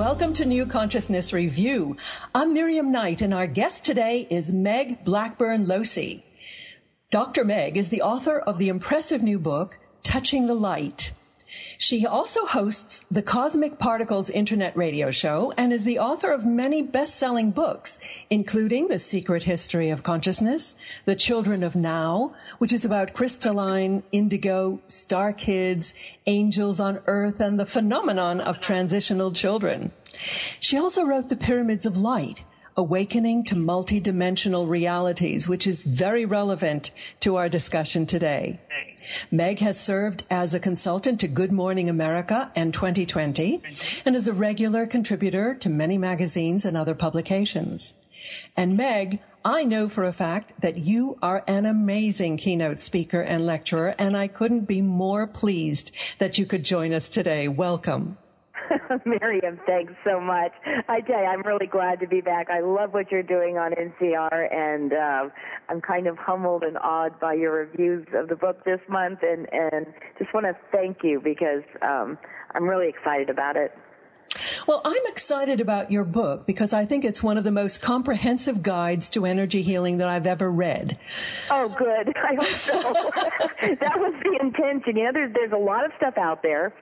Welcome to New Consciousness Review. I'm Miriam Knight, and our guest today is Meg Blackburn Losey. Dr. Meg is the author of the impressive new book, Touching the Light. She also hosts the Cosmic Particles Internet radio show and is the author of many best-selling books, including The Secret History of Consciousness, The Children of Now, which is about crystalline, indigo, star kids, angels on earth, and the phenomenon of transitional children. She also wrote The Pyramids of Light, Awakening to Multidimensional Realities, which is very relevant to our discussion today. Meg has served as a consultant to Good Morning America and 2020 and is a regular contributor to many magazines and other publications. And Meg, I know for a fact that you are an amazing keynote speaker and lecturer, and I couldn't be more pleased that you could join us today. Welcome. Miriam, thanks so much. I tell you, I'm really glad to be back. I love what you're doing on NCR, and uh, I'm kind of humbled and awed by your reviews of the book this month, and and just want to thank you because um, I'm really excited about it. Well, I'm excited about your book because I think it's one of the most comprehensive guides to energy healing that I've ever read. Oh, good. I hope so. that was the intention. You know, there's there's a lot of stuff out there,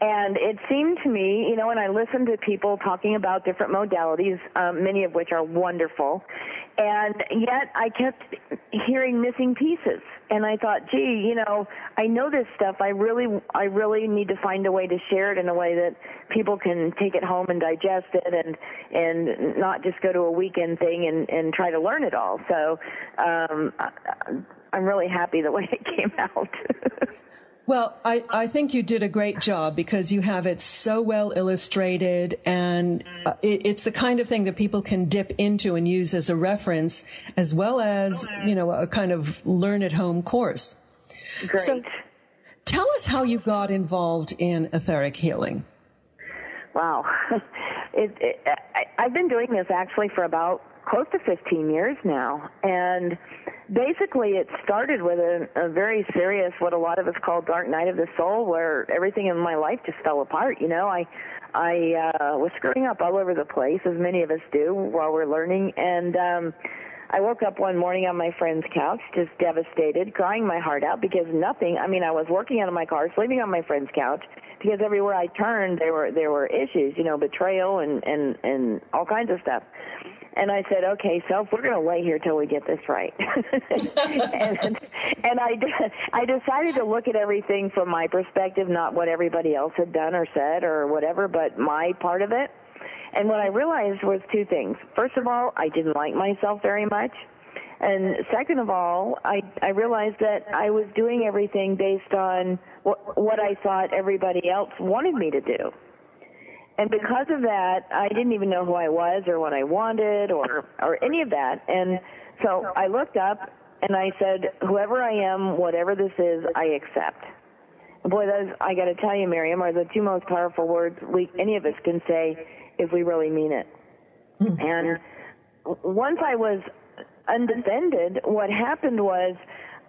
and it seemed to me, you know, when I listened to people talking about different modalities, um, many of which are wonderful, and yet I kept hearing missing pieces. And I thought, gee, you know, I know this stuff. I really, I really need to find a way to share it in a way that people can take it home and digest it, and and not just go to a weekend thing and and try to learn it all. So, um, I'm really happy the way it came out. Well, I, I think you did a great job because you have it so well illustrated and uh, it, it's the kind of thing that people can dip into and use as a reference as well as, you know, a kind of learn at home course. Great. So tell us how you got involved in etheric healing. Wow. It, it, I, I've been doing this actually for about close to 15 years now. And basically it started with a, a very serious what a lot of us call dark night of the soul where everything in my life just fell apart you know i i uh was screwing up all over the place as many of us do while we're learning and um I woke up one morning on my friend's couch, just devastated, crying my heart out because nothing. I mean, I was working out of my car, sleeping on my friend's couch, because everywhere I turned, there were there were issues, you know, betrayal and and and all kinds of stuff. And I said, okay, self, we're going to lay here till we get this right. and and I, I decided to look at everything from my perspective, not what everybody else had done or said or whatever, but my part of it. And what I realized was two things. First of all, I didn't like myself very much. And second of all, I, I realized that I was doing everything based on what, what I thought everybody else wanted me to do. And because of that, I didn't even know who I was or what I wanted or, or any of that. And so I looked up and I said, whoever I am, whatever this is, I accept. And boy, those, I got to tell you, Miriam, are the two most powerful words we, any of us can say if we really mean it. Mm-hmm. And once I was undefended, what happened was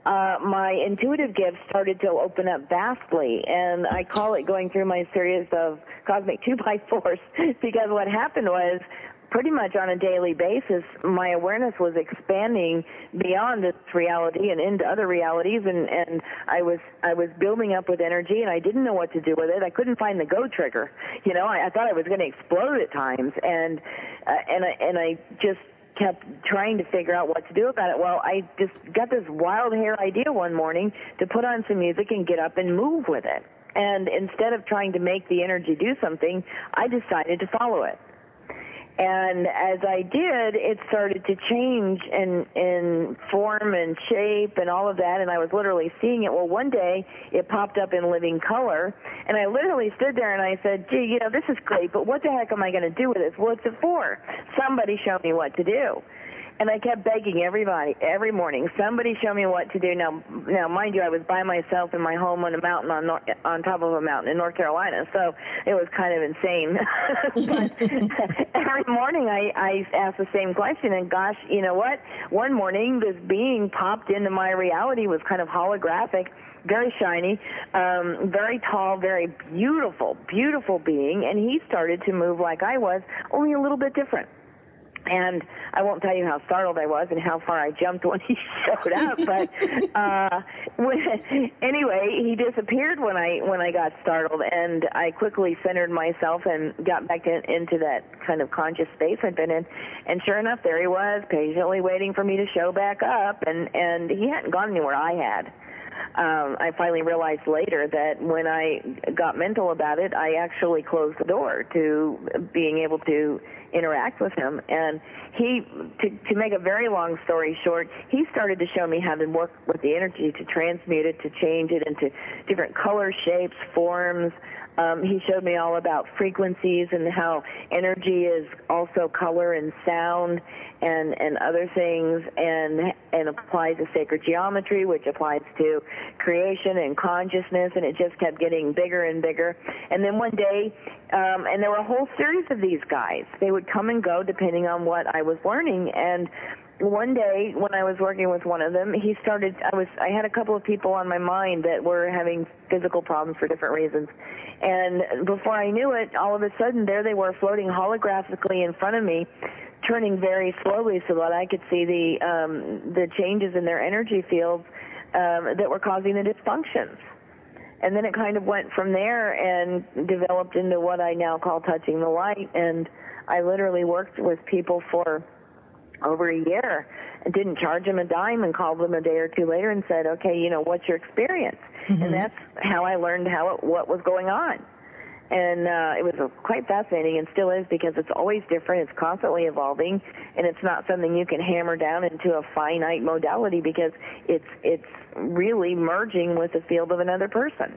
uh, my intuitive gifts started to open up vastly, and I call it going through my series of cosmic two by fours because what happened was pretty much on a daily basis, my awareness was expanding beyond this reality and into other realities, and and I was I was building up with energy, and I didn't know what to do with it. I couldn't find the go trigger. You know, I, I thought I was going to explode at times, and uh, and I and I just kept trying to figure out what to do about it. Well, I just got this wild hair idea one morning to put on some music and get up and move with it. And instead of trying to make the energy do something, I decided to follow it. And as I did, it started to change in in form and shape and all of that. And I was literally seeing it. Well, one day it popped up in living color, and I literally stood there and I said, "Gee, you know, this is great, but what the heck am I going to do with this? What's it for? Somebody show me what to do." And I kept begging everybody every morning, somebody show me what to do. Now, now, mind you, I was by myself in my home on a mountain on on top of a mountain in North Carolina, so it was kind of insane. every morning, I I asked the same question, and gosh, you know what? One morning, this being popped into my reality was kind of holographic very shiny, um, very tall, very beautiful, beautiful being, and he started to move like I was, only a little bit different. And I won't tell you how startled I was and how far I jumped when he showed up, but uh, when, anyway, he disappeared when I when I got startled, and I quickly centered myself and got back in, into that kind of conscious space I'd been in. And sure enough, there he was, patiently waiting for me to show back up, and and he hadn't gone anywhere I had um, I finally realized later that when I got mental about it, I actually closed the door to being able to interact with him. And he, to, to make a very long story short, he started to show me how to work with the energy to transmute it, to change it into different color, shapes, forms, um, he showed me all about frequencies and how energy is also color and sound and and other things, and and applies to sacred geometry, which applies to creation and consciousness, and it just kept getting bigger and bigger. And then one day, um, and there were a whole series of these guys. They would come and go depending on what I was learning, and one day when I was working with one of them, he started. I was. I had a couple of people on my mind that were having physical problems for different reasons, and before I knew it, all of a sudden there they were floating holographically in front of me, turning very slowly so that I could see the um, the changes in their energy fields um, that were causing the dysfunctions. And then it kind of went from there and developed into what I now call touching the light. And I literally worked with people for over a year and didn't charge them a dime and called them a day or two later and said, okay, you know, what's your experience? Mm-hmm. And that's how I learned how it, what was going on. And uh, it was quite fascinating and still is because it's always different. It's constantly evolving, and it's not something you can hammer down into a finite modality because it's it's really merging with the field of another person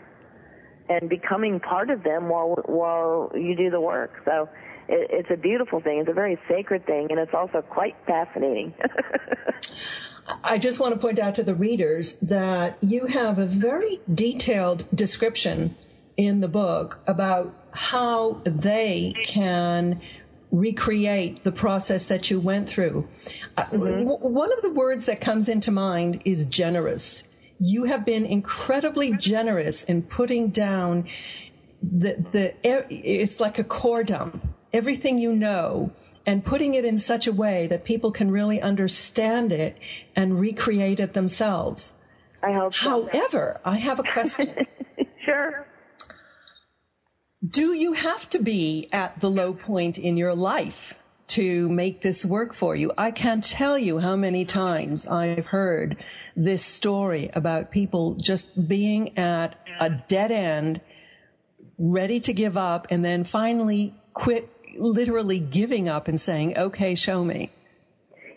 and becoming part of them while while you do the work. So it, it's a beautiful thing. It's a very sacred thing, and it's also quite fascinating. I just want to point out to the readers that you have a very detailed description in the book about how they can recreate the process that you went through. Uh, mm-hmm. One of the words that comes into mind is generous. You have been incredibly generous in putting down the, the, it's like a core dump everything you know and putting it in such a way that people can really understand it and recreate it themselves. I hope. However, I have a question. sure. Do you have to be at the low point in your life to make this work for you? I can't tell you how many times I've heard this story about people just being at a dead end, ready to give up, and then finally quit literally giving up and saying, okay, show me?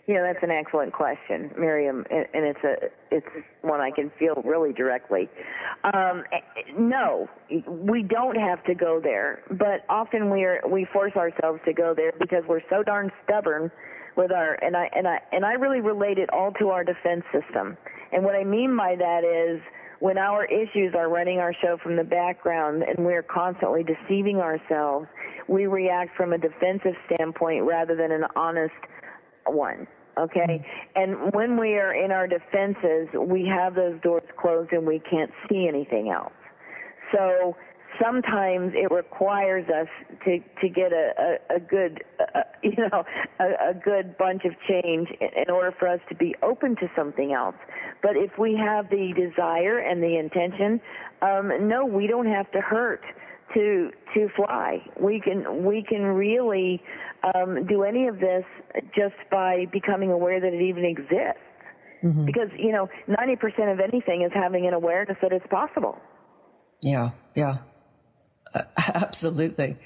Yeah, that's an excellent question, Miriam, and it's a it's one I can feel really directly. Um, no, we don't have to go there, but often we are we force ourselves to go there because we're so darn stubborn with our and I and I and I really relate it all to our defense system. And what I mean by that is when our issues are running our show from the background and we're constantly deceiving ourselves we react from a defensive standpoint rather than an honest one. Okay? Mm-hmm. And when we are in our defenses, we have those doors closed and we can't see anything else. So sometimes it requires us to to get a a, a good uh, you know a, a good bunch of change in order for us to be open to something else. But if we have the desire and the intention, um, no, we don't have to hurt to to fly. We can we can really um, do any of this just by becoming aware that it even exists. Mm-hmm. Because you know, ninety percent of anything is having an awareness that it's possible. Yeah, yeah, uh, absolutely.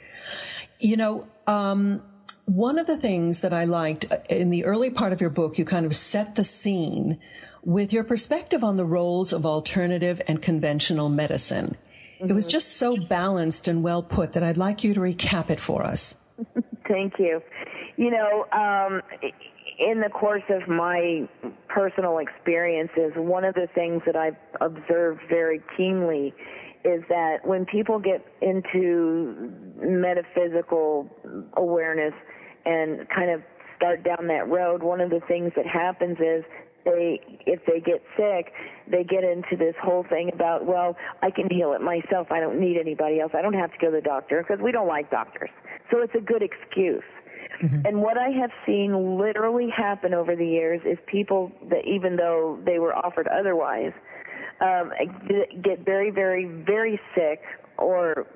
You know, um, one of the things that I liked uh, in the early part of your book, you kind of set the scene with your perspective on the roles of alternative and conventional medicine. Mm-hmm. It was just so balanced and well put that I'd like you to recap it for us. Thank you. You know, um, in the course of my personal experiences, one of the things that I've observed very keenly is that when people get into metaphysical awareness and kind of start down that road, one of the things that happens is they if they get sick, they get into this whole thing about, well, I can heal it myself. I don't need anybody else. I don't have to go to the doctor because we don't like doctors. So it's a good excuse. Mm-hmm. And what I have seen literally happen over the years is people that even though they were offered otherwise, um, get very, very, very sick or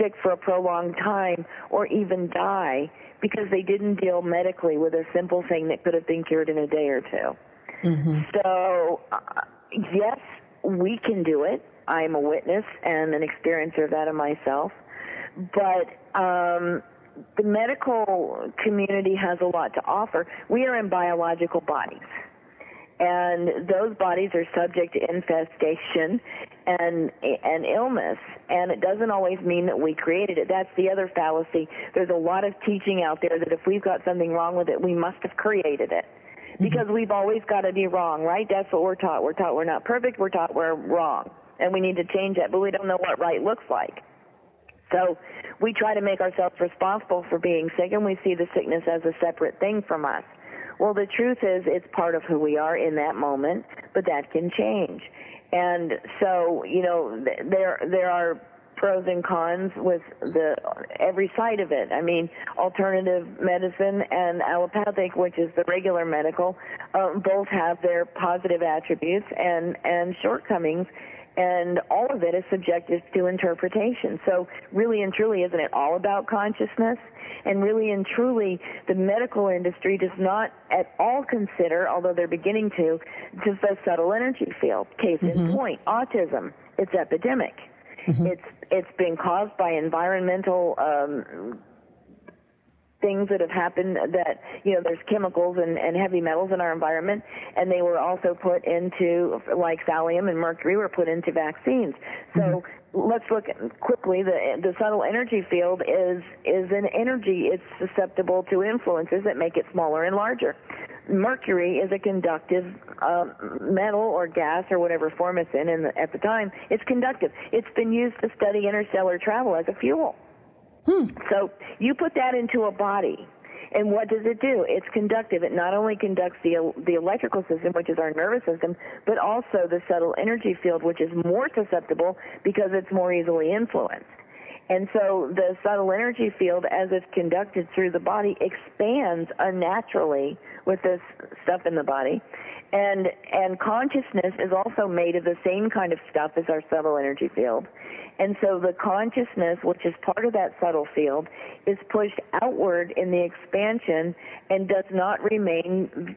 sick for a prolonged time or even die because they didn't deal medically with a simple thing that could have been cured in a day or 2 mm-hmm. So, uh, yes, we can do it. I'm a witness and an experiencer of that of myself. But um, the medical community has a lot to offer. We are in biological bodies. And those bodies are subject to infestation and and illness, and it doesn't always mean that we created it. That's the other fallacy. There's a lot of teaching out there that if we've got something wrong with it, we must have created it mm-hmm. because we've always got to be wrong, right? That's what we're taught. We're taught we're not perfect. We're taught we're wrong, and we need to change that, but we don't know what right looks like. So we try to make ourselves responsible for being sick and we see the sickness as a separate thing from us. Well, the truth is it's part of who we are in that moment, but that can change. And so, you know, there there are pros and cons with the every side of it. I mean, alternative medicine and allopathic, which is the regular medical, uh, both have their positive attributes and and shortcomings and all of it is subjective to interpretation. So really and truly, isn't it all about consciousness? And really and truly, the medical industry does not at all consider, although they're beginning to, just the subtle energy field. Case mm-hmm. in point, autism. It's epidemic. Mm-hmm. It's it's been caused by environmental um, things that have happened that you know there's chemicals and, and heavy metals in our environment and they were also put into like thallium and mercury were put into vaccines so mm-hmm. Let's look quickly. The the subtle energy field is is an energy. It's susceptible to influences that make it smaller and larger. Mercury is a conductive um, metal or gas or whatever form it's in, the, at the time. It's conductive. It's been used to study interstellar travel as a fuel. Hmm. So you put that into a body, and what does it do? It's conductive. It not only conducts the the electrical system, which is our nervous system, but also the subtle energy field, which is more susceptible because it's more easily influenced. And so the subtle energy field, as it's conducted through the body, expands unnaturally with this stuff in the body. And, and consciousness is also made of the same kind of stuff as our subtle energy field. And so the consciousness, which is part of that subtle field, is pushed outward in the expansion and does not remain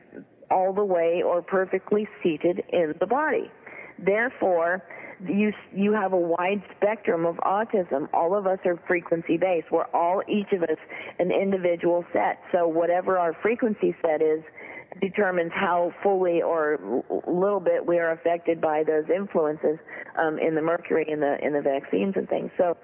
all the way or perfectly seated in the body. Therefore, you you have a wide spectrum of autism. All of us are frequency based. We're all each of us an individual set. So whatever our frequency set is determines how fully or little bit we are affected by those influences um, in the mercury in the in the vaccines and things. So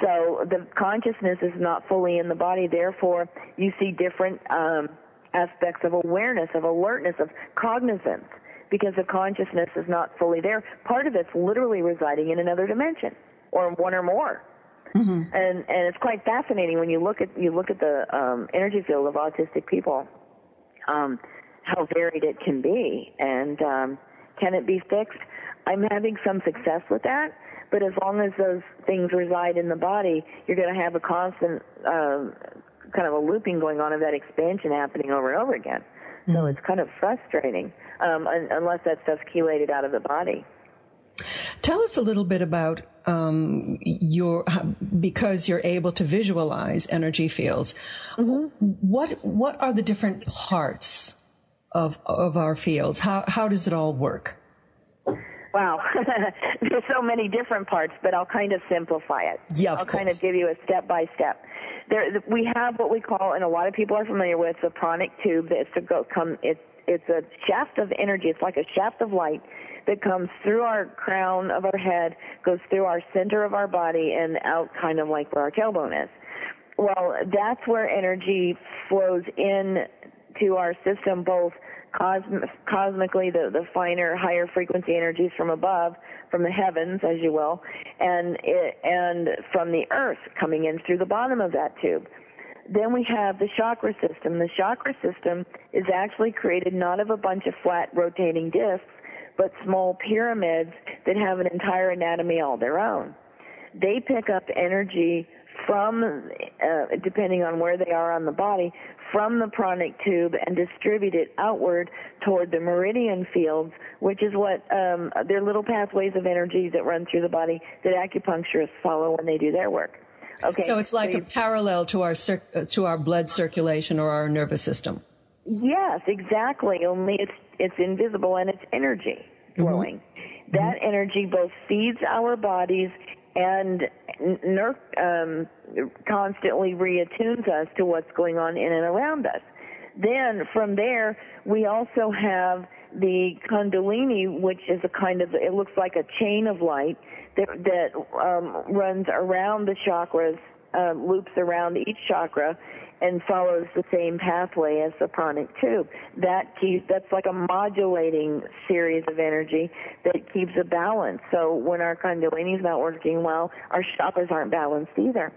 so the consciousness is not fully in the body. Therefore, you see different um, aspects of awareness, of alertness, of cognizance because the consciousness is not fully there. Part of it's literally residing in another dimension or one or more. Mm-hmm. And and it's quite fascinating when you look at you look at the um, energy field of autistic people, um, how varied it can be, and um, can it be fixed? I'm having some success with that, but as long as those things reside in the body, you're going to have a constant uh, kind of a looping going on of that expansion happening over and over again. Mm-hmm. So it's kind of frustrating um, un- unless that stuff's chelated out of the body. Tell us a little bit about um, your because you're able to visualize energy fields. Mm-hmm. What what are the different parts of of our fields? How how does it all work? Wow, there's so many different parts, but I'll kind of simplify it. Yeah, of I'll course. kind of give you a step by step. There, we have what we call, and a lot of people are familiar with, the pranic tube. That's to go come. It's it's a shaft of energy. It's like a shaft of light that comes through our crown of our head, goes through our center of our body, and out kind of like where our tailbone is. Well, that's where energy flows in to our system, both cosm- cosmically, the, the finer, higher frequency energies from above, from the heavens, as you will, and it, and from the earth coming in through the bottom of that tube then we have the chakra system. The chakra system is actually created not of a bunch of flat rotating discs, but small pyramids that have an entire anatomy all their own. They pick up energy from, uh, depending on where they are on the body, from the pranic tube and distribute it outward toward the meridian fields, which is what um, they're little pathways of energy that run through the body that acupuncturists follow when they do their work. Okay. So it's like so a parallel to our cir- uh, to our blood circulation or our nervous system. Yes, exactly. Only it's it's invisible and it's energy mm-hmm. flowing. Mm-hmm. That mm-hmm. energy both feeds our bodies and ner- um, constantly reattunes us to what's going on in and around us. Then from there, we also have the Kundalini, which is a kind of, it looks like a chain of light that, that um, runs around the chakras, uh, loops around each chakra, and follows the same pathway as the pranic tube. That keeps that's like a modulating series of energy that keeps a balance. So when our kundalini is not working well, our chakras aren't balanced either.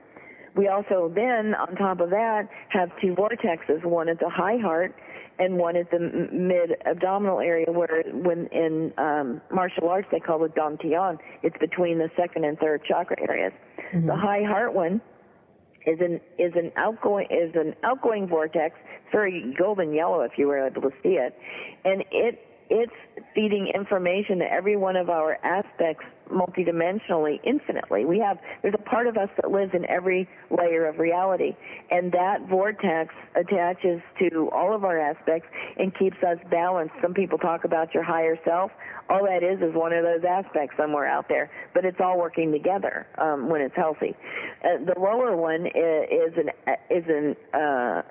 We also then, on top of that, have two vortexes, one at the high heart and one is the mid abdominal area where when in um, martial arts they call it dantian. It's between the second and third chakra areas. Mm-hmm. The high heart one is an is an outgoing is an outgoing vortex. It's very golden yellow if you were able to see it, and it it's feeding information to every one of our aspects multidimensionally, infinitely. We have there's a part of us that lives in every layer of reality, and that vortex attaches to all of our aspects and keeps us balanced. Some people talk about your higher self. All that is is one of those aspects somewhere out there, but it's all working together um, when it's healthy. Uh, the lower one is, is an is an uh,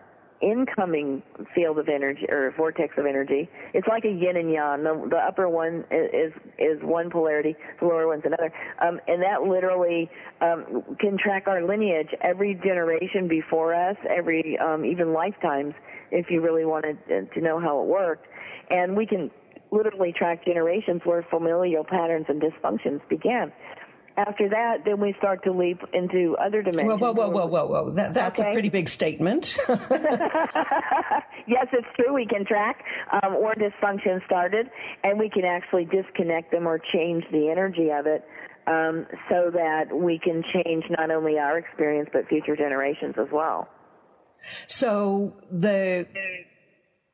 incoming field of energy or vortex of energy. It's like a yin and yang. The, the upper one is is one polarity, the lower one's another, um, and that literally um, can track our lineage every generation before us, every um, even lifetimes, if you really wanted to know how it worked, and we can literally track generations where familial patterns and dysfunctions began after that, then we start to leap into other dimensions. Whoa, whoa, whoa, whoa, whoa, whoa. That, that's okay. a pretty big statement. yes, it's true. We can track um, where dysfunction started, and we can actually disconnect them or change the energy of it um, so that we can change not only our experience, but future generations as well. So the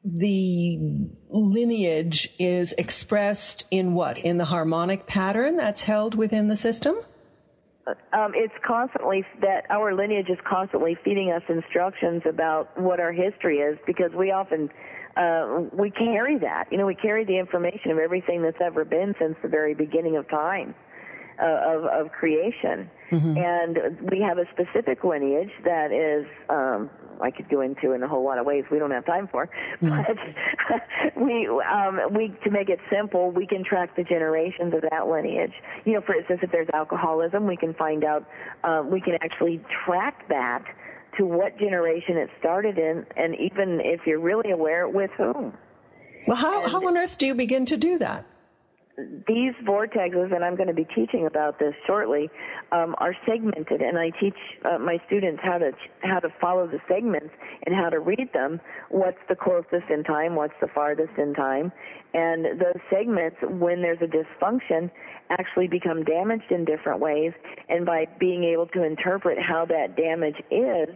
the lineage is expressed in what? In the harmonic pattern that's held within the system? Um, it's constantly that our lineage is constantly feeding us instructions about what our history is because we often uh, we carry that. You know, we carry the information of everything that's ever been since the very beginning of time uh, of of creation, mm-hmm. and we have a specific lineage that is um, I could go into in a whole lot of ways we don't have time for. Mm. But we um, we to make it simple, we can track the generations of that lineage. You know, for instance, if there's alcoholism, we can find out. Uh, we can actually track that to what generation it started in, and even if you're really aware, with whom. Well, how, and, how on earth do you begin to do that? These vortexes, and I'm going to be teaching about this shortly, um, are segmented, and I teach uh, my students how to how to follow the segments and how to read them. What's the closest in time? What's the farthest in time? And those segments, when there's a dysfunction, actually become damaged in different ways. And by being able to interpret how that damage is,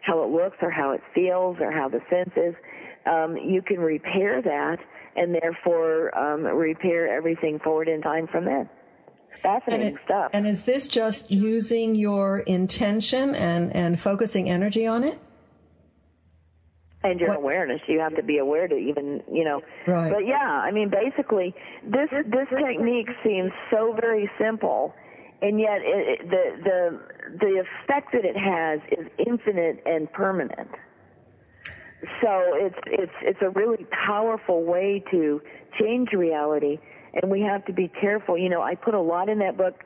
how it looks, or how it feels, or how the sense is, um, you can repair that and therefore um, repair everything forward in time from then. Fascinating and it, stuff. And is this just using your intention and, and focusing energy on it? and your what? awareness. You have to be aware to even, you know. Right. But yeah, I mean, basically, this this technique seems so very simple, and yet it, it, the the the effect that it has is infinite and permanent so it's it's it's a really powerful way to change reality and we have to be careful. You know i put a lot in that book.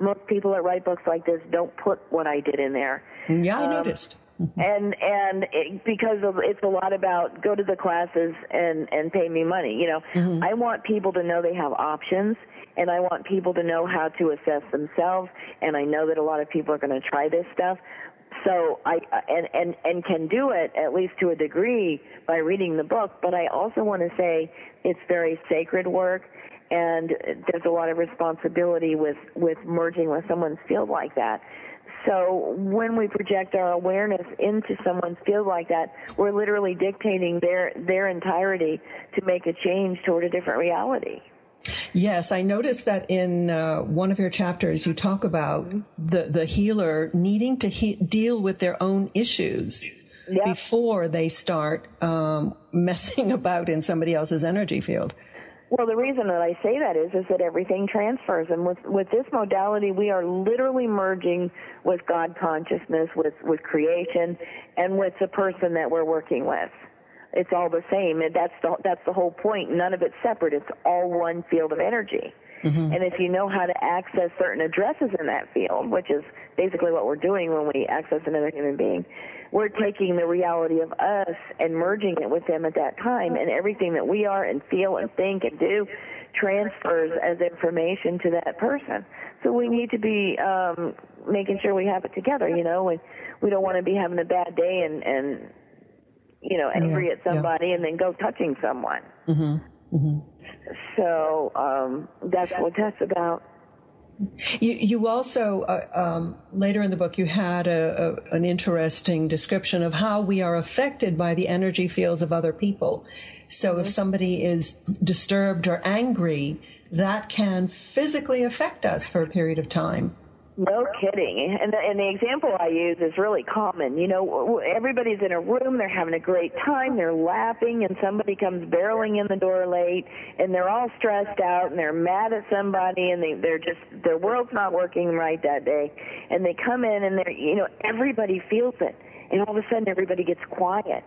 Most people that write books like this don't put what i did in there. Yeah i um, noticed. And and it, because of, it's a lot about go to the classes and and pay me money you know. Mm-hmm. i want people to know they have options and i want people to know how to assess themselves and i know that a lot of people are going to try this stuff so I and and and can do it at least to a degree by reading the book. But I also want to say it's very sacred work, and there's a lot of responsibility with with merging with someone's field like that. So when we project our awareness into someone's field like that, we're literally dictating their their entirety to make a change toward a different reality. Yes, I noticed that in uh, one of your chapters, you talk about the, the healer needing to he- deal with their own issues yep. before they start um, messing about in somebody else's energy field. Well, the reason that I say that is is that everything transfers, and with with this modality, we are literally merging with God consciousness, with with creation, and with the person that we're working with it's all the same. And that's the that's the whole point. None of it's separate. It's all one field of energy. Mm-hmm. And if you know how to access certain addresses in that field, which is basically what we're doing when we access another human being, we're taking the reality of us and merging it with them at that time. And everything that we are and feel and think and do transfers as information to that person. So we need to be um, making sure we have it together. You know, we we don't want to be having a bad day and and you know, angry yeah, at somebody yeah. and then go touching someone. Mm-hmm. Mm-hmm. So um, that's what that's about. You, you also uh, um, later in the book you had a, a, an interesting description of how we are affected by the energy fields of other people. So mm-hmm. if somebody is disturbed or angry, that can physically affect us for a period of time. No kidding. And the, and the example I use is really common. You know, everybody's in a room, they're having a great time, they're laughing, and somebody comes barreling in the door late, and they're all stressed out, and they're mad at somebody, and they, they're just, their world's not working right that day. And they come in, and they're, you know, everybody feels it. And all of a sudden, everybody gets quiet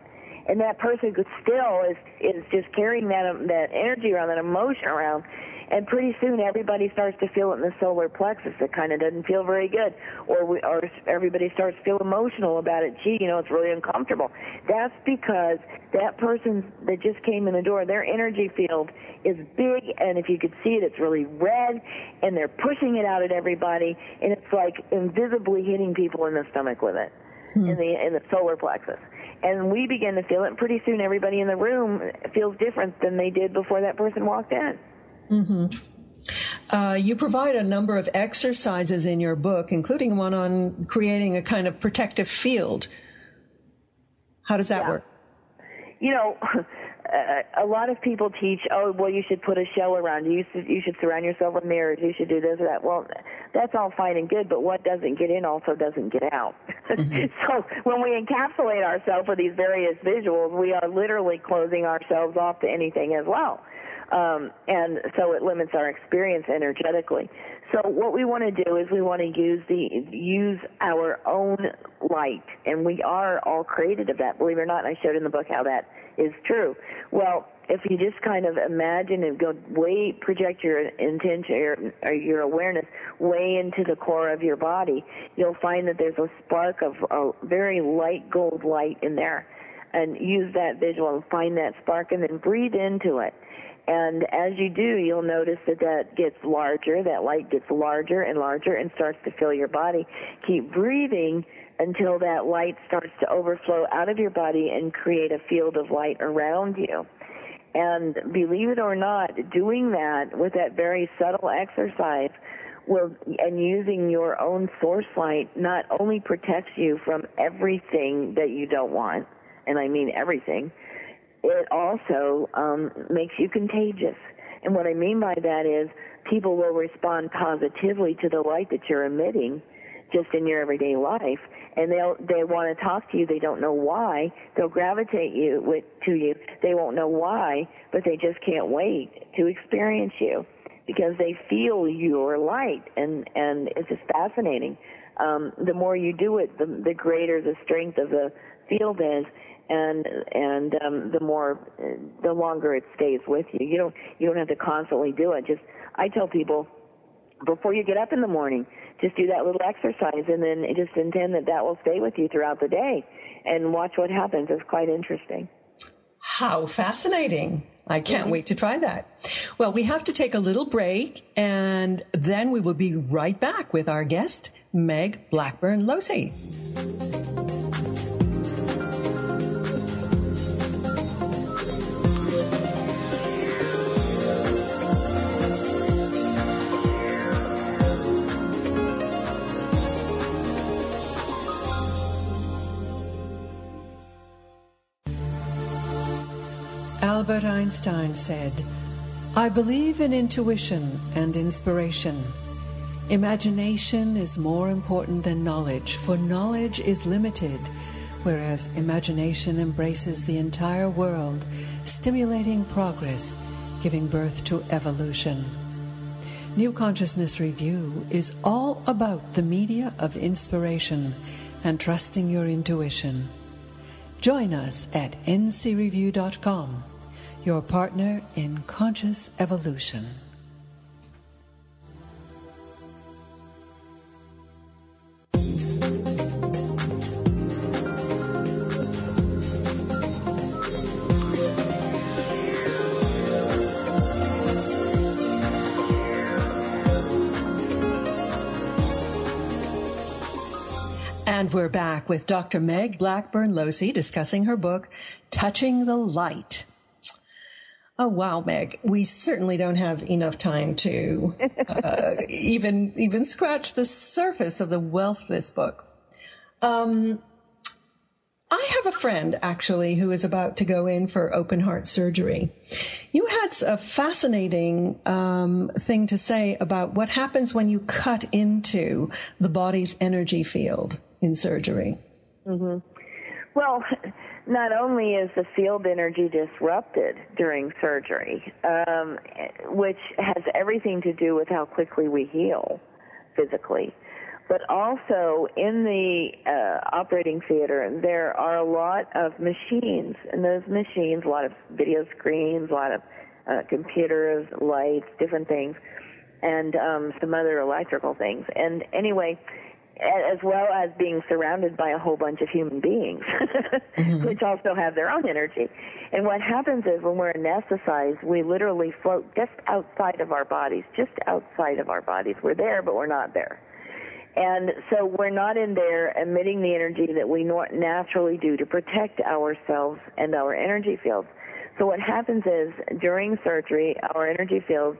and that person still is is just carrying that that energy around, that emotion around, and pretty soon everybody starts to feel it in the solar plexus. It kind of doesn't feel very good, or we, or everybody starts to feel emotional about it. Gee, you know, it's really uncomfortable. That's because that person that just came in the door, their energy field is big, and if you could see it, it's really red, and they're pushing it out at everybody, and it's like invisibly hitting people in the stomach with it, hmm. in the in the solar plexus and we begin to feel it. And pretty soon, everybody in the room feels different than they did before that person walked in. Mm-hmm. Uh, you provide a number of exercises in your book, including one on creating a kind of protective field. How does that yeah. work? You know, a lot of people teach, oh, well, you should put a shell around you. You should, you should surround yourself with mirrors. You should do this or that. Well, that's all fine and good, but what doesn't get in also doesn't get out. Mm-hmm. so when we encapsulate ourselves with these various visuals, we are literally closing ourselves off to anything as well. Um, and so it limits our experience energetically. So what we want to do is we want to use the use our own light, and we are all created of that. Believe it or not, I showed in the book how that is true. Well, if you just kind of imagine and go way project your intention or, or your awareness way into the core of your body, you'll find that there's a spark of a very light gold light in there. And use that visual and find that spark and then breathe into it and as you do, you'll notice that that gets larger, that light gets larger and larger and starts to fill your body. Keep breathing until that light starts to overflow out of your body and create a field of light around you. And believe it or not, doing that with that very subtle exercise will, and using your own source light not only protects you from everything that you don't want, and I mean everything, it also um, makes you contagious. And what I mean by that is people will respond positively to the light that you're emitting just in your everyday life and they'll they want to talk to you they don't know why they'll gravitate you with to you they won't know why but they just can't wait to experience you because they feel your light and and it's just fascinating um the more you do it the the greater the strength of the field is and and um, the more the longer it stays with you. You don't you don't have to constantly do it. Just I tell people before you get up in the morning, just do that little exercise, and then just intend that that will stay with you throughout the day, and watch what happens. It's quite interesting. How fascinating. I can't mm-hmm. wait to try that. Well, we have to take a little break and then we will be right back with our guest, Meg Blackburn Losey. Albert Einstein said, I believe in intuition and inspiration. Imagination is more important than knowledge, for knowledge is limited, whereas imagination embraces the entire world, stimulating progress, giving birth to evolution. New Consciousness Review is all about the media of inspiration and trusting your intuition. Join us at ncreview.com, your partner in conscious evolution. And we're back with Dr. Meg Blackburn Losey discussing her book, Touching the Light. Oh wow, Meg, we certainly don't have enough time to uh, even even scratch the surface of the wealth of this book. Um, I have a friend actually who is about to go in for open heart surgery. You had a fascinating um, thing to say about what happens when you cut into the body's energy field in surgery. Mm-hmm. Well, not only is the field energy disrupted during surgery, um, which has everything to do with how quickly we heal physically, but also in the uh, operating theater, there are a lot of machines, and those machines, a lot of video screens, a lot of uh, computers, lights, different things, and um, some other electrical things. And anyway, as well as being surrounded by a whole bunch of human beings, mm-hmm. which also have their own energy. And what happens is when we're anesthetized, we literally float just outside of our bodies, just outside of our bodies. We're there, but we're not there. And so we're not in there emitting the energy that we naturally do to protect ourselves and our energy fields. So what happens is during surgery, our energy fields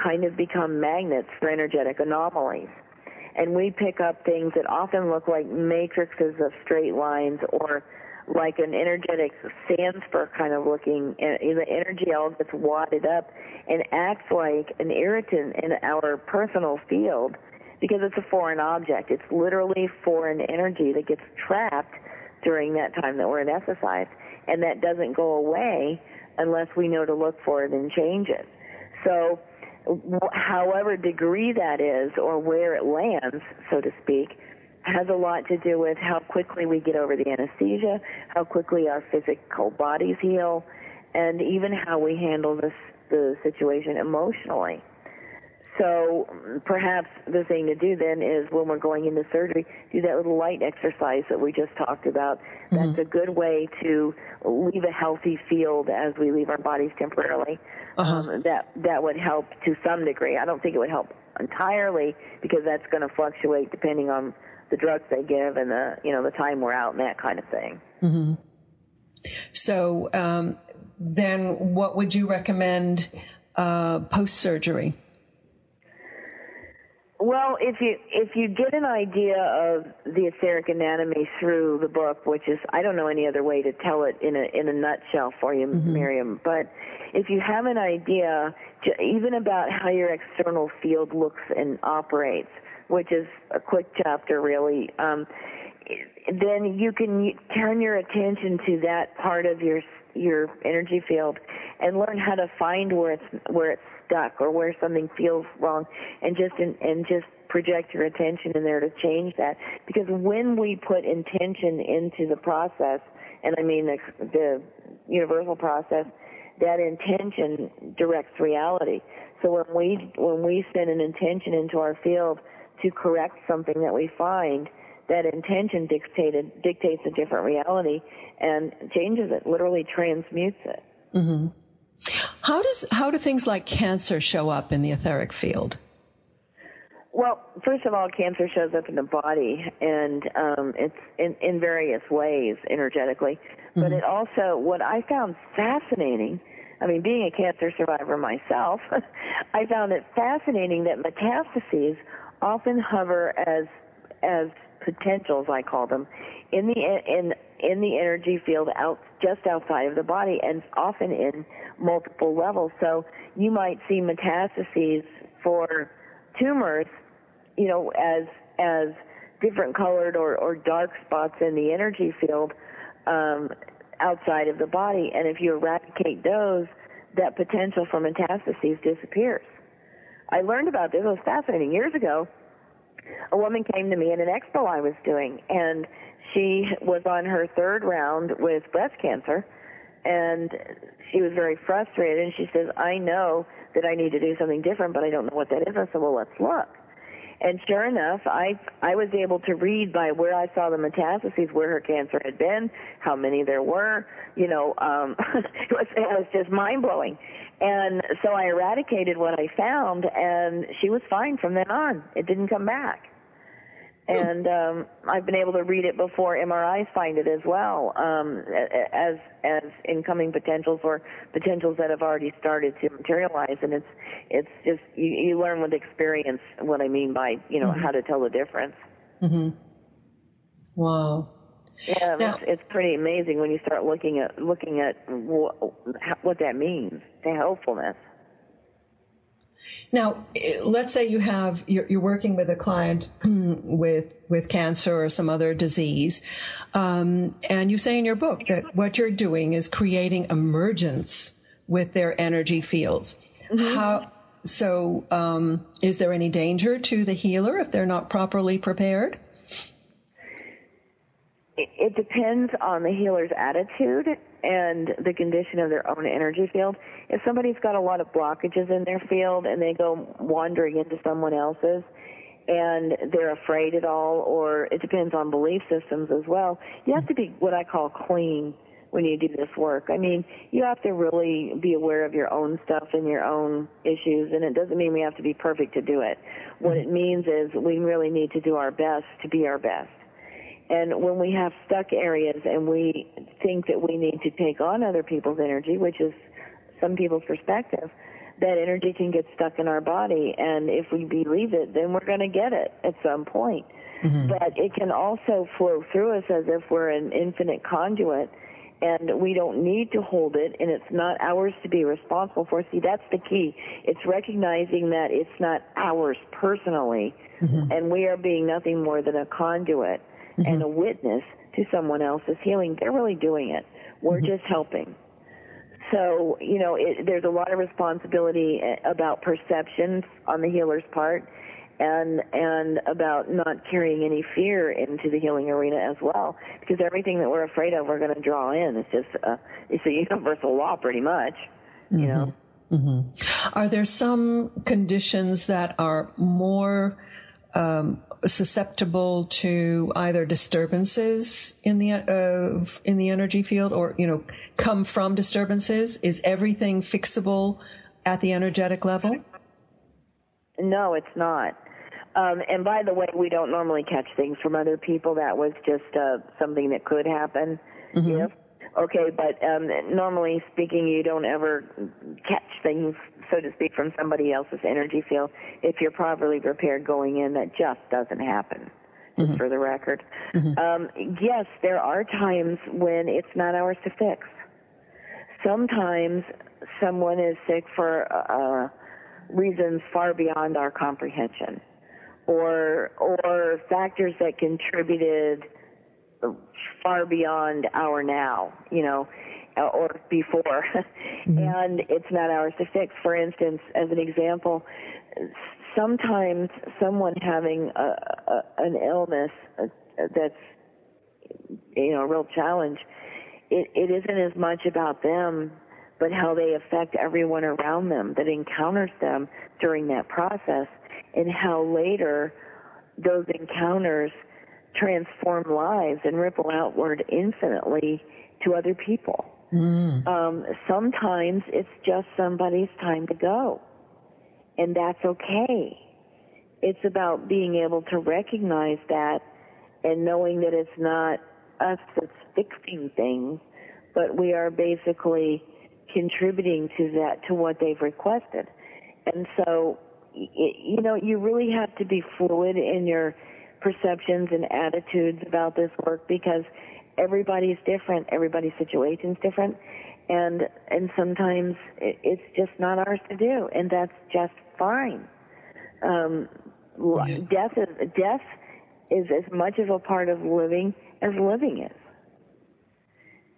kind of become magnets for energetic anomalies and we pick up things that often look like matrices of straight lines or like an energetic sandspur kind of looking, and the energy all gets wadded up and acts like an irritant in our personal field because it's a foreign object. It's literally foreign energy that gets trapped during that time that we're in anesthetized, and that doesn't go away unless we know to look for it and change it. So however degree that is or where it lands, so to speak, has a lot to do with how quickly we get over the anesthesia, how quickly our physical bodies heal, and even how we handle this, the situation emotionally. So perhaps the thing to do then is when we're going into surgery, do that little light exercise that we just talked about. Mm-hmm. That's a good way to leave a healthy field as we leave our bodies temporarily. Uh-huh. Um, that that would help to some degree. I don't think it would help entirely because that's going to fluctuate depending on the drugs they give and the you know the time we're out and that kind of thing. Mm-hmm. So um, then, what would you recommend uh, post surgery? Well, if you if you get an idea of the etheric anatomy through the book, which is I don't know any other way to tell it in a in a nutshell for you, mm-hmm. Miriam, but if you have an idea even about how your external field looks and operates, which is a quick chapter really, um, then you can turn your attention to that part of your your energy field and learn how to find where it's where it's stuck or where something feels wrong and just in, and just project your attention in there to change that. Because when we put intention into the process and I mean the, the universal process that intention directs reality. So when we when we send an intention into our field to correct something that we find that intention dictated dictates a different reality and changes it literally transmutes it. Mm-hmm. How does how do things like cancer show up in the etheric field? Well, first of all, cancer shows up in the body, and um, it's in, in various ways energetically. Mm-hmm. But it also, what I found fascinating, I mean, being a cancer survivor myself, I found it fascinating that metastases often hover as as potentials, I call them, in the in in the energy field out just outside of the body, and often in multiple levels. So you might see metastases for tumors, you know, as as different colored or, or dark spots in the energy field um, outside of the body, and if you eradicate those, that potential for metastases disappears. I learned about this. It was fascinating. Years ago, a woman came to me in an expo I was doing, and she was on her third round with breast cancer, and she was very frustrated. And she says, "I know that I need to do something different, but I don't know what that is." I said, "Well, let's look." And sure enough, I I was able to read by where I saw the metastases, where her cancer had been, how many there were. You know, um, it was it was just mind blowing. And so I eradicated what I found, and she was fine from then on. It didn't come back. Hmm. And um, I've been able to read it before MRIs find it as well, um, as as incoming potentials or potentials that have already started to materialize. And it's it's just you, you learn with experience what I mean by you know mm-hmm. how to tell the difference. Mm-hmm. Wow. Yeah, now, it's, it's pretty amazing when you start looking at looking at what, what that means to helpfulness. Now, let's say you have you're, you're working with a client with with cancer or some other disease, um, and you say in your book that what you're doing is creating emergence with their energy fields. Mm-hmm. How so? Um, is there any danger to the healer if they're not properly prepared? It depends on the healer's attitude and the condition of their own energy field. If somebody's got a lot of blockages in their field and they go wandering into someone else's and they're afraid at all, or it depends on belief systems as well, you have to be what I call clean when you do this work. I mean, you have to really be aware of your own stuff and your own issues, and it doesn't mean we have to be perfect to do it. What it means is we really need to do our best to be our best. And when we have stuck areas and we think that we need to take on other people's energy, which is some people's perspective, that energy can get stuck in our body. And if we believe it, then we're going to get it at some point. Mm-hmm. But it can also flow through us as if we're an infinite conduit and we don't need to hold it and it's not ours to be responsible for. See, that's the key. It's recognizing that it's not ours personally mm-hmm. and we are being nothing more than a conduit mm-hmm. and a witness to someone else's healing. They're really doing it. We're mm-hmm. just helping. So, you know, it, there's a lot of responsibility eh, about perceptions on the healer's part and and about not carrying any fear into the healing arena as well because everything that we're afraid of we're going to draw in it's just a, it's a universal law pretty much you mm-hmm. know mm-hmm. are there some conditions that are more um, susceptible to either disturbances in the uh, in the energy field or you know come from disturbances? Is everything fixable at the energetic level? No it's not. Um, and by the way we don't normally catch things from other people. That was just uh, something that could happen. Mm-hmm. okay but um, normally speaking you don't ever catch things so to speak, from somebody else's energy field if you're properly prepared going in. That just doesn't happen. Just mm-hmm. for the record. Mm-hmm. Um, yes, there are times when it's not ours to fix. Sometimes someone is sick for uh, reasons far beyond our comprehension, or or factors that contributed far beyond our now. You know, uh, or before, mm-hmm. and it's not ours to fix. For instance, as an example, sometimes someone having a, a, an illness uh, that's you know a real challenge, it, it isn't as much about them, but how they affect everyone around them that encounters them during that process, and how later those encounters transform lives and ripple outward infinitely to other people. Mm. Um, sometimes it's just somebody's time to go, and that's okay. It's about being able to recognize that and knowing that it's not us that's fixing things, but we are basically contributing to that, to what they've requested. And so, you know, you really have to be fluid in your perceptions and attitudes about this work because everybody's different, everybody's situation's different, and and sometimes it, it's just not ours to do, and that's just fine. Um, yeah. Death is death is as much of a part of living as living is,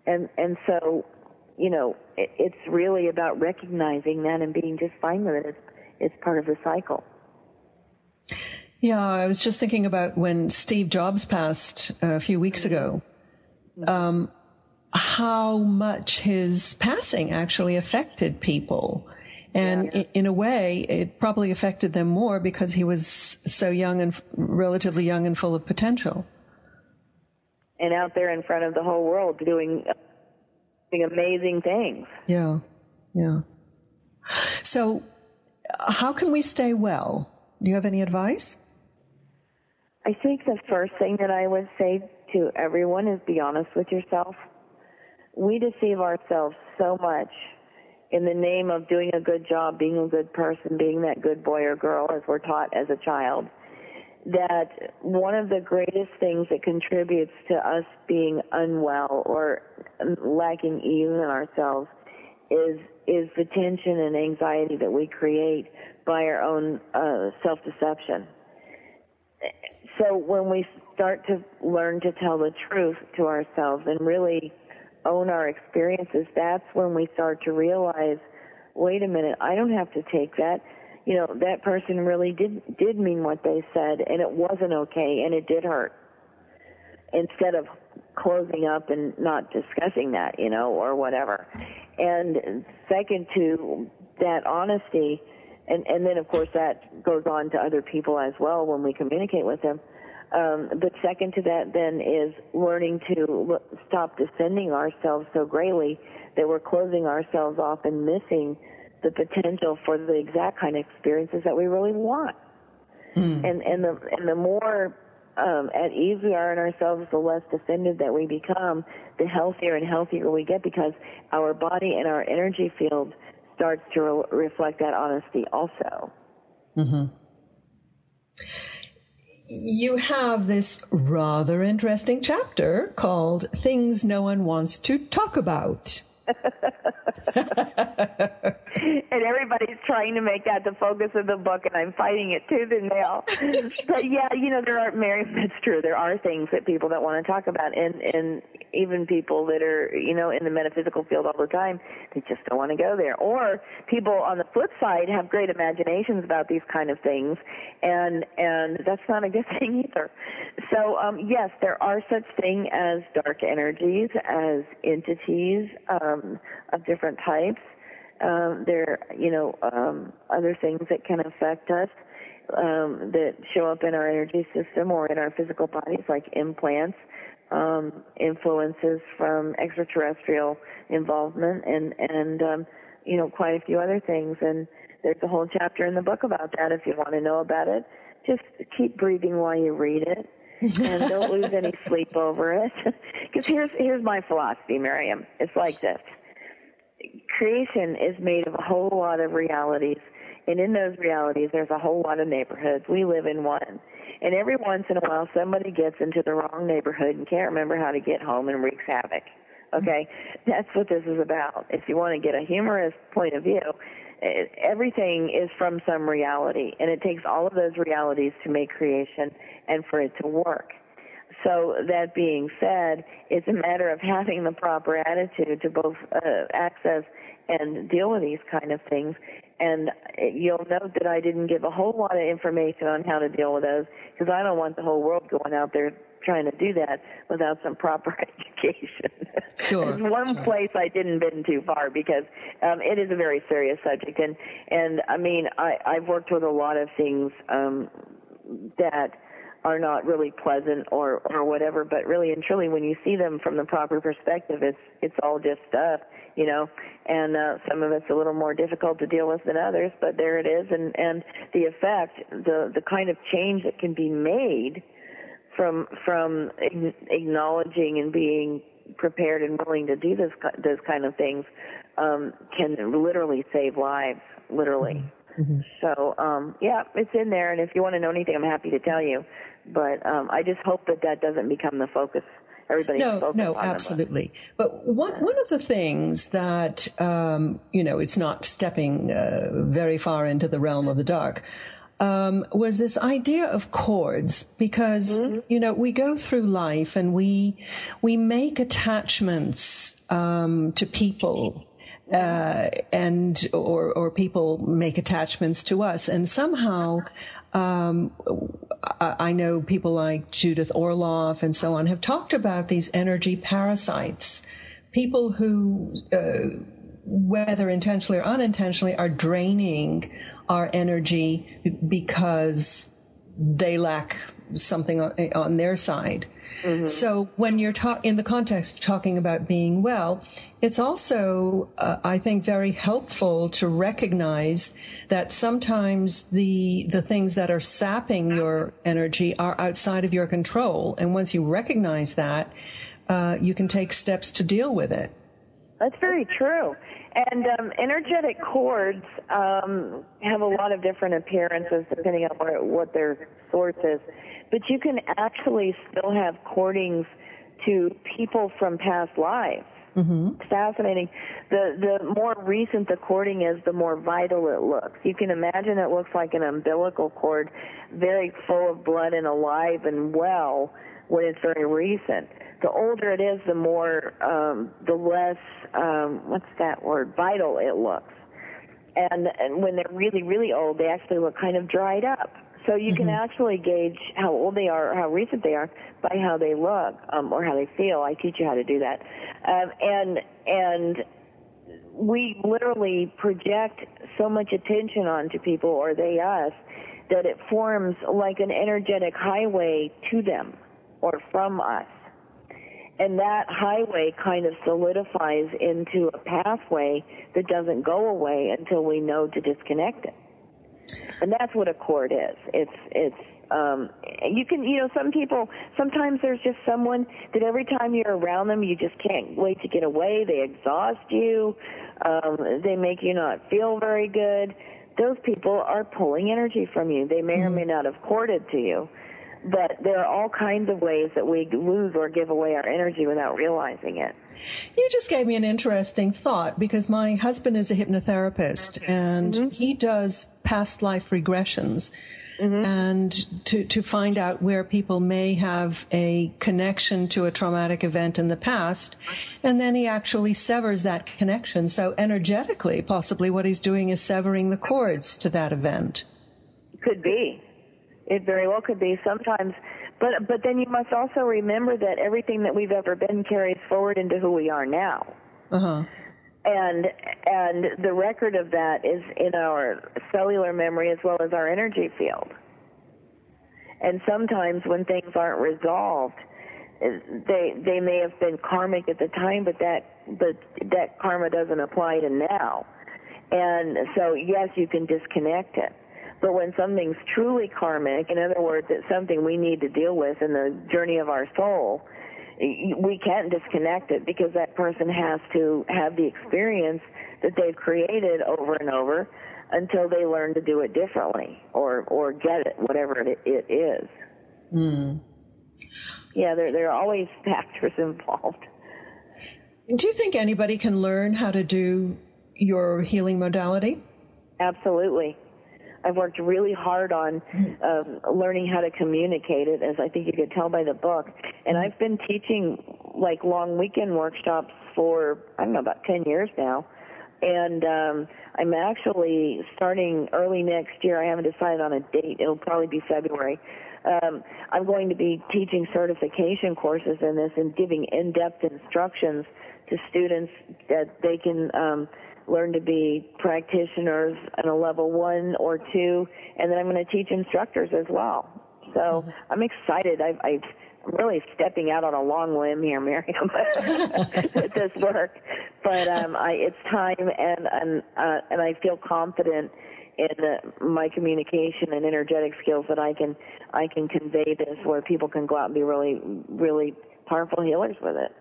and and so you know it, it's really about recognizing that and being just fine with it. It's, it's part of the cycle. Yeah, I was just thinking about when Steve Jobs passed a few weeks ago, um, how much his passing actually affected people. And yeah. in a way, it probably affected them more because he was so young and relatively young and full of potential. And out there in front of the whole world doing, doing amazing things. Yeah, yeah. So, how can we stay well? Do you have any advice? I think the first thing that I would say to everyone is be honest with yourself. We deceive ourselves so much in the name of doing a good job, being a good person, being that good boy or girl as we're taught as a child, that one of the greatest things that contributes to us being unwell or lacking ease in ourselves is is the tension and anxiety that we create by our own uh, self-deception so when we start to learn to tell the truth to ourselves and really own our experiences, that's when we start to realize, wait a minute, I don't have to take that. You know, that person really did did mean what they said and it wasn't okay and it did hurt. Instead of closing up and not discussing that, you know, or whatever. And second to that honesty, and and then of course that goes on to other people as well when we communicate with them. Um, but second to that then is learning to stop defending ourselves so greatly that we're closing ourselves off and missing the potential for the exact kind of experiences that we really want. Mm. And and the and the more um, at ease we are in ourselves, the less defended that we become, the healthier and healthier we get because our body and our energy field starts to re- reflect that honesty also. Mm-hmm. You have this rather interesting chapter called Things No One Wants to Talk About. and everybody's trying to make that the focus of the book, and I'm fighting it tooth and nail. but yeah, you know, there are, Mary, it's true. There are things that people don't want to talk about, and and even people that are, you know, in the metaphysical field all the time, they just don't want to go there. Or people on the flip side have great imaginations about these kind of things, and and that's not a good thing either. So um, yes, there are such thing as dark energies, as entities. Um, um, of different types. Um, there, you know, um, other things that can affect us um, that show up in our energy system or in our physical bodies, like implants, um, influences from extraterrestrial involvement, and and um, you know, quite a few other things. And there's a whole chapter in the book about that. If you want to know about it, just keep breathing while you read it and don't lose any sleep over it. Because here's here's my philosophy, Miriam. It's like this: creation is made of a whole lot of realities, and in those realities, there's a whole lot of neighborhoods. We live in one, and every once in a while, somebody gets into the wrong neighborhood and can't remember how to get home and wreaks havoc. Okay, mm-hmm. that's what this is about. If you want to get a humorous point of view, everything is from some reality, and it takes all of those realities to make creation and for it to work. So that being said, it's a matter of having the proper attitude to both uh, access and deal with these kind of things. And you'll note that I didn't give a whole lot of information on how to deal with those because I don't want the whole world going out there trying to do that without some proper education. Sure. There's one sure. place I didn't bend too far because um, it is a very serious subject, and and I mean I I've worked with a lot of things um, that are not really pleasant or or whatever but really and truly when you see them from the proper perspective it's it's all just stuff you know and uh some of it's a little more difficult to deal with than others but there it is and and the effect the the kind of change that can be made from from acknowledging and being prepared and willing to do this those kind of things um, can literally save lives, literally. Mm-hmm. So, um, yeah, it's in there, and if you want to know anything, I'm happy to tell you. But um, I just hope that that doesn't become the focus. Everybody's no, no, absolutely. But one one of the things that um, you know, it's not stepping uh, very far into the realm of the dark. Um, was this idea of cords because mm-hmm. you know we go through life and we we make attachments um, to people uh, and or or people make attachments to us, and somehow. Um, I know people like Judith Orloff and so on have talked about these energy parasites, people who, uh, whether intentionally or unintentionally, are draining our energy because they lack something on, on their side. Mm-hmm. So when you're ta- in the context talking about being well, it's also, uh, I think, very helpful to recognize that sometimes the the things that are sapping your energy are outside of your control, and once you recognize that, uh, you can take steps to deal with it. That's very true. And um, energetic cords um, have a lot of different appearances depending on where, what their source is but you can actually still have cordings to people from past lives. Mm-hmm. Fascinating. The the more recent the cording is, the more vital it looks. You can imagine it looks like an umbilical cord, very full of blood and alive and well when it's very recent. The older it is, the more, um, the less, um, what's that word, vital it looks. And, and when they're really, really old, they actually look kind of dried up. So you mm-hmm. can actually gauge how old they are or how recent they are by how they look um, or how they feel. I teach you how to do that, um, and and we literally project so much attention onto people or they us that it forms like an energetic highway to them or from us. And that highway kind of solidifies into a pathway that doesn't go away until we know to disconnect it. And that's what a cord is. It's it's um you can you know some people sometimes there's just someone that every time you're around them you just can't wait to get away. They exhaust you. Um they make you not feel very good. Those people are pulling energy from you. They may mm-hmm. or may not have corded to you but there are all kinds of ways that we lose or give away our energy without realizing it you just gave me an interesting thought because my husband is a hypnotherapist and mm-hmm. he does past life regressions. Mm-hmm. and to, to find out where people may have a connection to a traumatic event in the past. And then he actually severs that connection. So energetically, possibly what he's doing is severing the cords to that event. Could be. It very well could be. Sometimes but but then you must also remember that everything that we've ever been carries forward into who we are now. Uh-huh. And and the record of that is in our cellular memory as well as our energy field. And sometimes when things aren't resolved, they they may have been karmic at the time, but that but that karma doesn't apply to now. And so yes, you can disconnect it. But when something's truly karmic, in other words, it's something we need to deal with in the journey of our soul, we can't disconnect it because that person has to have the experience that they've created over and over until they learn to do it differently or or get it, whatever it, it is. Mm. Yeah, there there are always factors involved. Do you think anybody can learn how to do your healing modality? Absolutely. I've worked really hard on um, learning how to communicate it, as I think you could tell by the book. And I've been teaching like long weekend workshops for I don't know about ten years now. And um, I'm actually starting early next year. I haven't decided on a date. It'll probably be February. Um, I'm going to be teaching certification courses in this and giving in-depth instructions to students that they can um, learn to be practitioners at a level one or two, and then I'm going to teach instructors as well. So mm-hmm. I'm excited. I've, I've I'm really stepping out on a long limb here, Miriam, with this work. But um, I, it's time, and and uh, and I feel confident in uh, my communication and energetic skills that I can I can convey this where people can go out and be really really powerful healers with it.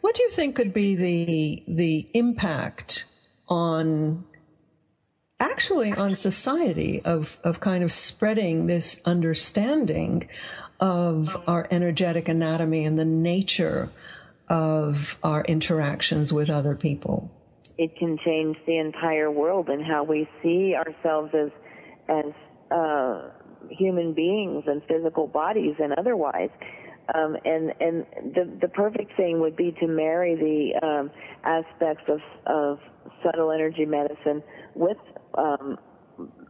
What do you think could be the the impact on actually on society of, of kind of spreading this understanding of our energetic anatomy and the nature of our interactions with other people. It can change the entire world and how we see ourselves as as uh, human beings and physical bodies and otherwise. Um, and and the the perfect thing would be to marry the um, aspects of of subtle energy medicine with um,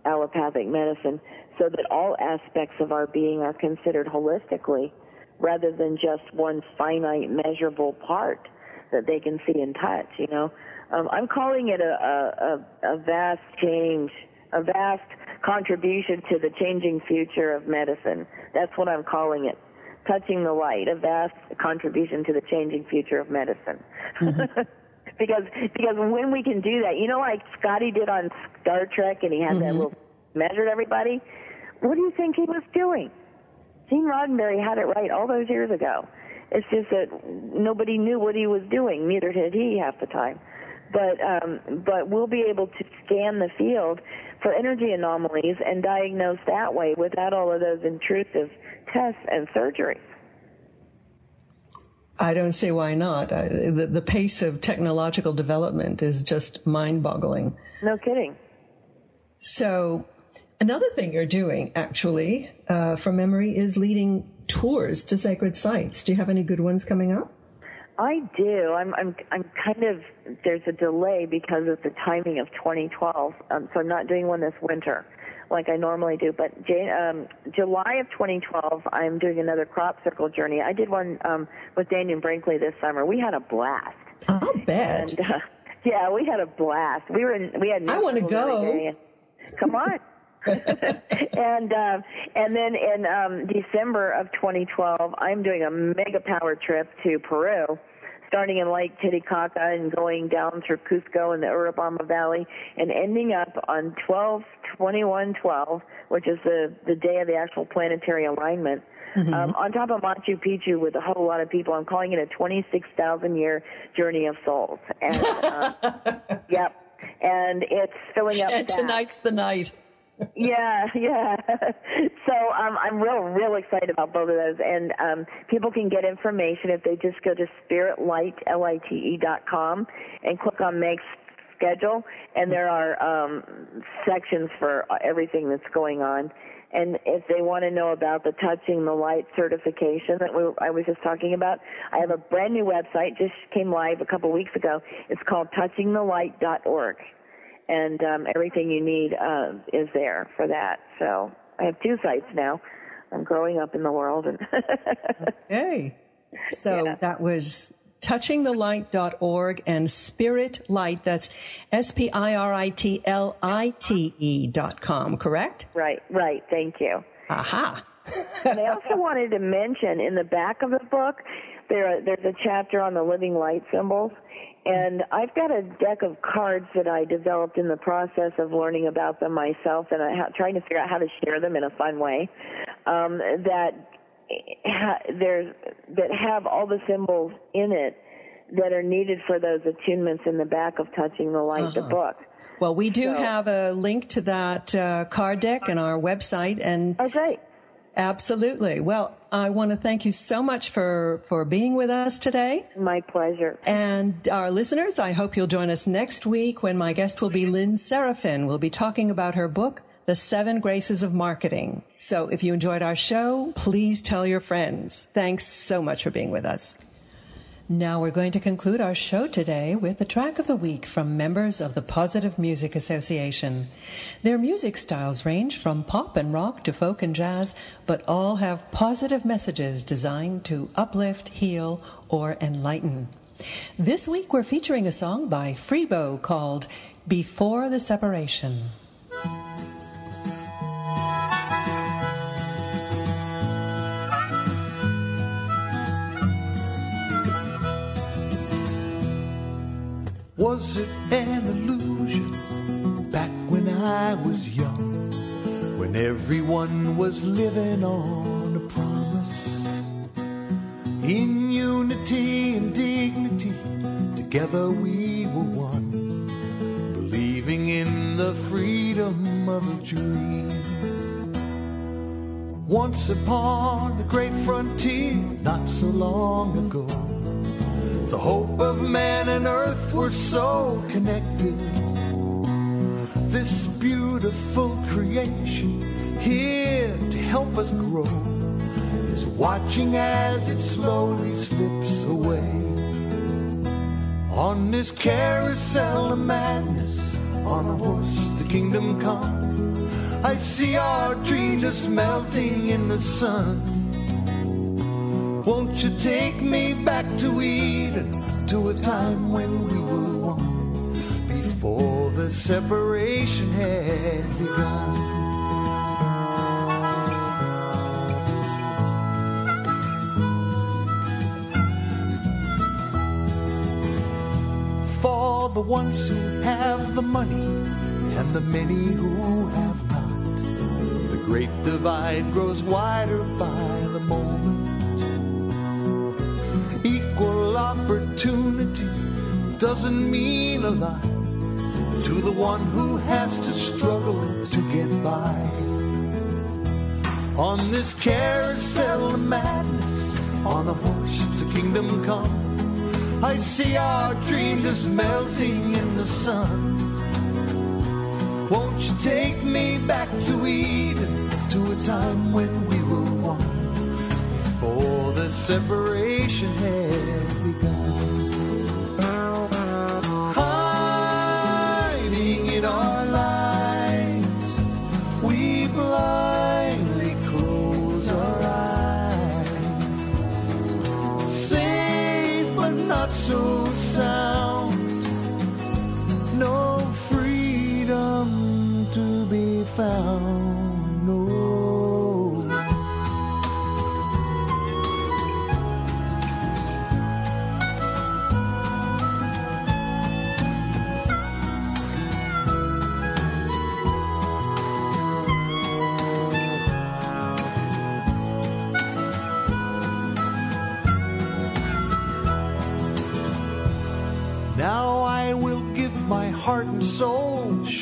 allopathic medicine, so that all aspects of our being are considered holistically, rather than just one finite measurable part that they can see and touch. You know, um, I'm calling it a, a a vast change, a vast contribution to the changing future of medicine. That's what I'm calling it touching the light, a vast contribution to the changing future of medicine. Mm-hmm. because because when we can do that, you know, like Scotty did on Star Trek, and he had mm-hmm. that little measured everybody. What do you think he was doing? Gene Roddenberry had it right all those years ago. It's just that nobody knew what he was doing. Neither did he half the time. But um, but we'll be able to scan the field for energy anomalies and diagnose that way without all of those intrusive tests and surgeries. I don't see why not. I, the, the pace of technological development is just mind boggling. No kidding. So, another thing you're doing, actually, uh, from memory, is leading tours to sacred sites. Do you have any good ones coming up? I do. I'm I'm I'm kind of there's a delay because of the timing of 2012, um, so I'm not doing one this winter like I normally do. But Jane, um, July of 2012, I'm doing another crop circle journey. I did one um, with Dannion Brinkley this summer. We had a blast. I'll bet. And, uh, yeah, we had a blast. We were in, we had. I want to go. Come on. and uh, and then in um, December of 2012, I'm doing a mega power trip to Peru starting in Lake Titicaca and going down through Cusco and the Urubamba Valley and ending up on 12 21 12, which is the, the day of the actual planetary alignment. Mm-hmm. Um, on top of Machu Picchu with a whole lot of people. I'm calling it a 26,000 year journey of souls. And, uh, yep. And it's filling up. And tonight's the night yeah, yeah. So um, I'm real, real excited about both of those, and um, people can get information if they just go to spiritlite.com and click on Meg's schedule, and there are um, sections for everything that's going on. And if they want to know about the Touching the Light certification that we, I was just talking about, I have a brand new website, just came live a couple weeks ago. It's called touchingthelight.org and um, everything you need uh, is there for that. So I have two sites now. I'm growing up in the world. And okay. So yeah. that was touchingthelight.org and spirit light. That's S-P-I-R-I-T-L-I-T-E dot com, correct? Right, right. Thank you. Aha. and I also wanted to mention in the back of the book, there, there's a chapter on the living light symbols. And I've got a deck of cards that I developed in the process of learning about them myself and I ha- trying to figure out how to share them in a fun way. Um, that ha- there's that have all the symbols in it that are needed for those attunements in the back of Touching the Light, uh-huh. the book. Well, we do so, have a link to that uh, card deck on our website, and oh, great. Absolutely. Well, I want to thank you so much for, for being with us today. My pleasure. And our listeners, I hope you'll join us next week when my guest will be Lynn Serafinn. We'll be talking about her book, The Seven Graces of Marketing. So if you enjoyed our show, please tell your friends. Thanks so much for being with us. Now we're going to conclude our show today with the track of the week from members of the Positive Music Association. Their music styles range from pop and rock to folk and jazz, but all have positive messages designed to uplift, heal, or enlighten. This week we're featuring a song by Freebo called Before the Separation. Was it an illusion back when I was young? When everyone was living on a promise? In unity and dignity, together we were one, believing in the freedom of a dream. Once upon a great frontier, not so long ago, the hope of man and earth were so connected. This beautiful creation here to help us grow is watching as it slowly slips away. On this carousel of madness, on a horse to kingdom come, I see our dreams just melting in the sun. Won't you take me back to Eden, to a time when we were one, before the separation had begun? For the ones who have the money and the many who have not, the great divide grows wider by the moment. Equal opportunity doesn't mean a lot to the one who has to struggle to get by. On this carousel of madness, on a horse to kingdom come, I see our dreams just melting in the sun. Won't you take me back to Eden, to a time when we were one, before the separation had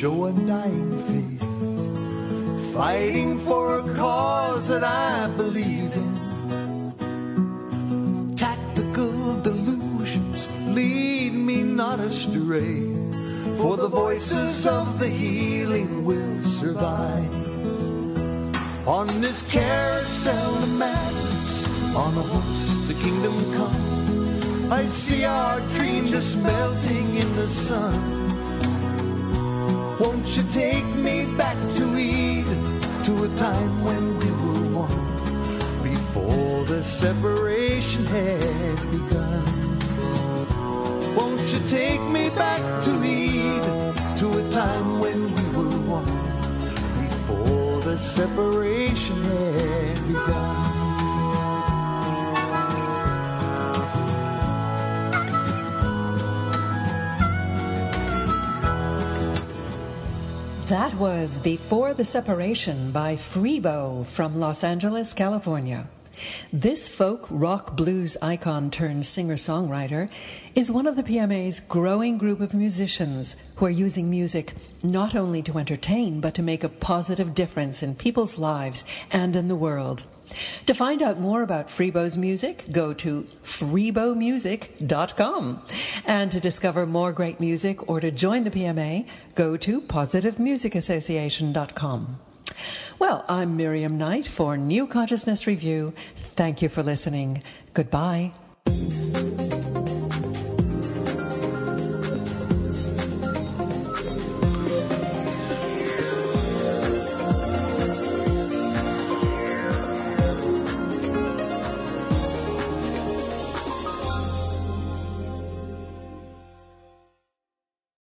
show dying faith, fighting for a cause that I believe in. Tactical delusions lead me not astray, for the voices of the healing will survive. On this carousel of madness, on a horse to kingdom come. I see our dreams just melting in the sun. Won't you take me back to Eden, to a time when we were one, before the separation had begun? Won't you take me back to Eden, to a time when we were one, before the separation had begun? That was Before the Separation by Freebo from Los Angeles, California. This folk rock blues icon turned singer songwriter is one of the PMA's growing group of musicians who are using music not only to entertain but to make a positive difference in people's lives and in the world. To find out more about Freebo's music, go to freebomusic.com. And to discover more great music or to join the PMA, go to positivemusicassociation.com. Well, I'm Miriam Knight for New Consciousness Review. Thank you for listening. Goodbye.